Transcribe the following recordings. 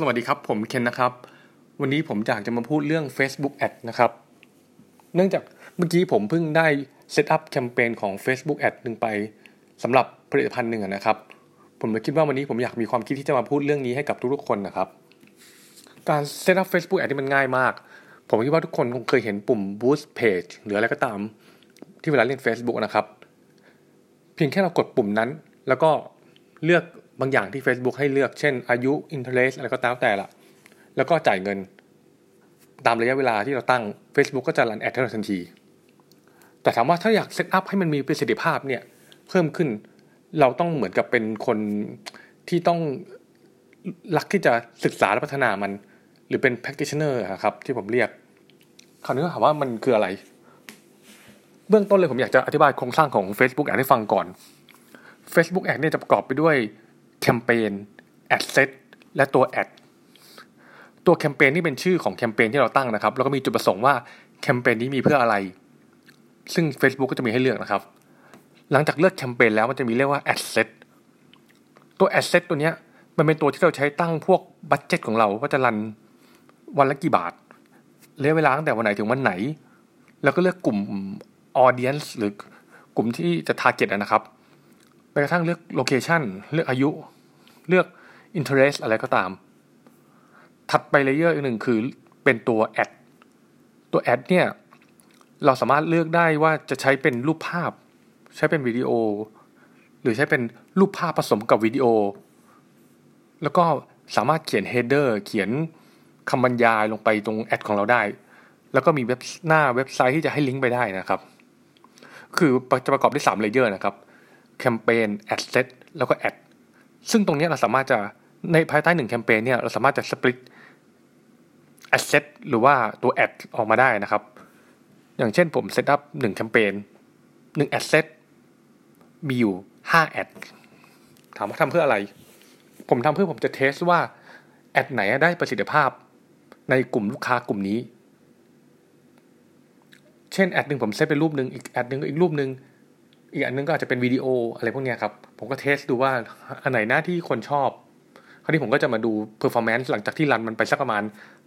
สวัสดีครับ ผมเคนนะครับ วันนี้ผมอยากจะมาพูดเรื่อง Facebook Ad นะครับ เนื่องจากเมื่อกี้ผมเพิ่งได้ set up แคมเปญของ Facebook Ad หนึ่งไปสำหรับผลิตภัณฑ์หนึ่งนะครับ ผมเลยคิดว่าวันนี้ผมอยากมีความคิดที่จะมาพูดเรื่องนี้ให้กับทุกๆคนนะครับ การ set up Facebook Ad นี่มันง่ายมาก ผมคิดว่าทุกคนคงเคยเห็นปุ่ม Boost Page หรืออะไรก็ตาม ที่เวลาเล่น Facebook นะครับ เพียงแค่เรากดปุ่มนั้น แล้วก็เลือก บางอย่างที่ Facebook ให้เลือกเช่น อายุ interest อะไรก็ตามแต่ละ แล้วก็จ่ายเงิน ตามระยะเวลาที่เราตั้ง Facebook ก็จะ run ad ให้เราทันที แต่ถามว่าถ้าอยาก set up ให้มันมีประสิทธิภาพเนี่ยเพิ่มขึ้นเราต้องเหมือนกับเป็นคนที่ต้องรักที่จะศึกษาและพัฒนามัน หรือเป็น practitioner ครับ ที่ผมเรียกคราวนี้ถามว่ามันคืออะไร เบื้องต้นเลยผมอยากจะอธิบายโครงสร้างของ Facebook แอดให้ฟังก่อน Facebook Ad เนี่ยจะประกอบไปด้วย แคมเปญ Ad Set และตัว Ad ตัวแคมเปญนี่เป็นชื่อของแคมเปญที่เราตั้งนะครับ แล้วก็มีจุดประสงค์ว่าแคมเปญนี้มีเพื่ออะไร ซึ่ง Facebook ก็จะมีให้เลือกนะครับ หลังจากเลือกแคมเปญแล้วมันจะมีเรียกว่า Ad Set ตัว Ad Set ตัวเนี้ยมันเป็นตัวที่เราใช้ตั้งพวกบัตเจ็ตของเราว่าจะรันวันละกี่บาทระยะเวลาตั้งแต่วันไหนถึงวันไหน แล้วก็เลือกกลุ่ม audience หรือกลุ่มที่จะ target นะครับ กระทั่งเลือก location เลือกอายุ เลือก interest อะไรก็ตาม ถัดไป layer อีกหนึ่งคือเป็นตัว ad ตัว ad เนี่ย เราสามารถเลือกได้ว่าจะใช้เป็นรูปภาพ ใช้เป็นวิดีโอ หรือใช้เป็นรูปภาพผสมกับวิดีโอ แล้วก็สามารถเขียน header เขียนคำบรรยายลงไปตรง ad ของเราได้ แล้วก็มีเว็บหน้าเว็บไซต์ที่จะให้ลิงก์ไปได้นะครับ คือจะประกอบด้วย3 layer นะครับ แคมเปญ ad set แล้วก็ ad ซึ่งตรงนี้เราสามารถจะในภายใต้หนึ่งแคมเปญเนี่ยเราสามารถจะ split ad set หรือว่าตัว ad ออกมาได้นะครับ อย่างเช่นผม set up หนึ่งแคมเปญหนึ่ง ad setมีอยู่ห้า ad ถามว่าทำเพื่ออะไร ผมทำเพื่อผมจะ test ว่า ad ไหนได้ประสิทธิภาพในกลุ่มลูกค้ากลุ่มนี้ เช่น ad หนึ่งผมเซตเป็นรูปหนึ่งอีก ad หนึ่งอีกรูปหนึ่ง อีกอันนึงก็อาจจะเป็นวิดีโออะไรพวกนี้ครับ ผมก็ test ดูว่าอันไหนหน้าที่คนชอบ คราวนี้ผมก็จะมาดู performance หลังจากที่ run มันไปสักประมาณ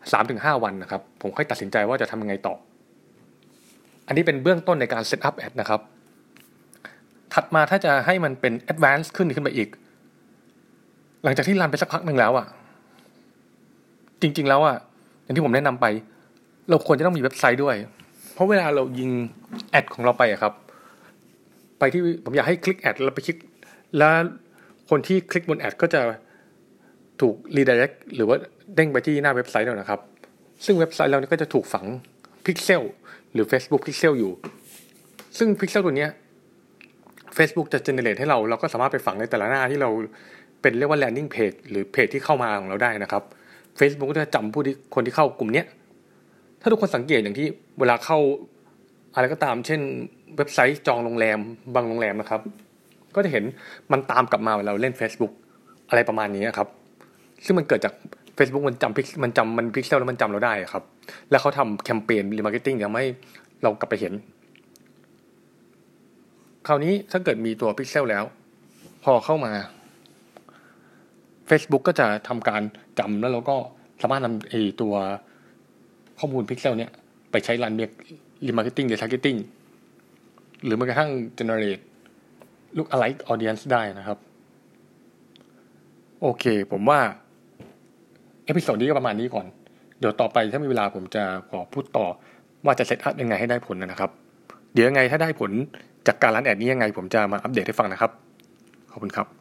3-5 วันนะครับ ผมค่อยตัดสินใจว่าจะทำยังไงต่อ อันนี้เป็นเบื้องต้นในการ set up ad นะครับ ถัดมาถ้าจะให้มันเป็น advance ขึ้นขึ้นไปอีก หลังจากที่ run ไปสักพักหนึ่งแล้วอะจริง ๆ แล้วอะอย่างที่ผมแนะนำไป เราควรจะต้องมีเว็บไซต์ด้วย เพราะเวลาเรายิง ad ของเราไปอะครับ ไปที่ผมอยากให้คลิก ad แล้วไปคลิกแล้วคนที่คลิกบนแอดก็จะถูกรีด i เรกหรือว่าเด้งไปที่หน้าเว็บไซต์เรานะครับ ซึ่งเว็บไซต์เราก็จะถูกฝังพิกเซลหรือ Facebook Pixel อยู่ ซึ่งพิกเซลตัวนี้ Facebook จะ generate ให้เรา เราก็สามารถไปฝังในแต่ละหน้าที่เราเป็นเรียกว่า landing page หรือเพจที่เข้ามาของเราได้นะครับ Facebook ก็จะจำผู้ที่คนที่เข้ากลุ่มนี้ถ้าทุกคนสังเกตอย่างที่เวลาเข้า อะไรก็ตาม เช่น เว็บไซต์จองโรงแรมบางโรงแรมนะครับ ก็จะเห็นมันตามกลับมาเวลาเราเล่น Facebook อะไรประมาณนี้ครับ ซึ่งมันเกิดจาก Facebook มันจำ pix มันจำมันพิกเซลแล้วมันจำเราได้ครับ แล้วเขาทำแคมเปญ remarketing ทำให้เรากลับไปเห็น คราวนี้ถ้าเกิดมีตัวพิกเซลแล้ว พอเข้ามา Facebook ก็จะทำการจำแล้วเราก็สามารถนำไอตัวข้อมูลพิกเซลเนี้ยไปใช้ run เรียก remarketing หรือ targeting หรือแม้กระทั่ง generate look alike audience ได้นะครับ โอเค ผมว่า episode นี้ก็ประมาณนี้ก่อน เดี๋ยวต่อไปถ้ามีเวลาผมจะขอพูดต่อว่าจะ set up ยังไงให้ได้ผลนะครับ เดี๋ยวยังไงถ้าได้ผลจากการ run ad นี้ยังไง ผมจะมาอัปเดตให้ฟังนะครับ ขอบคุณครับ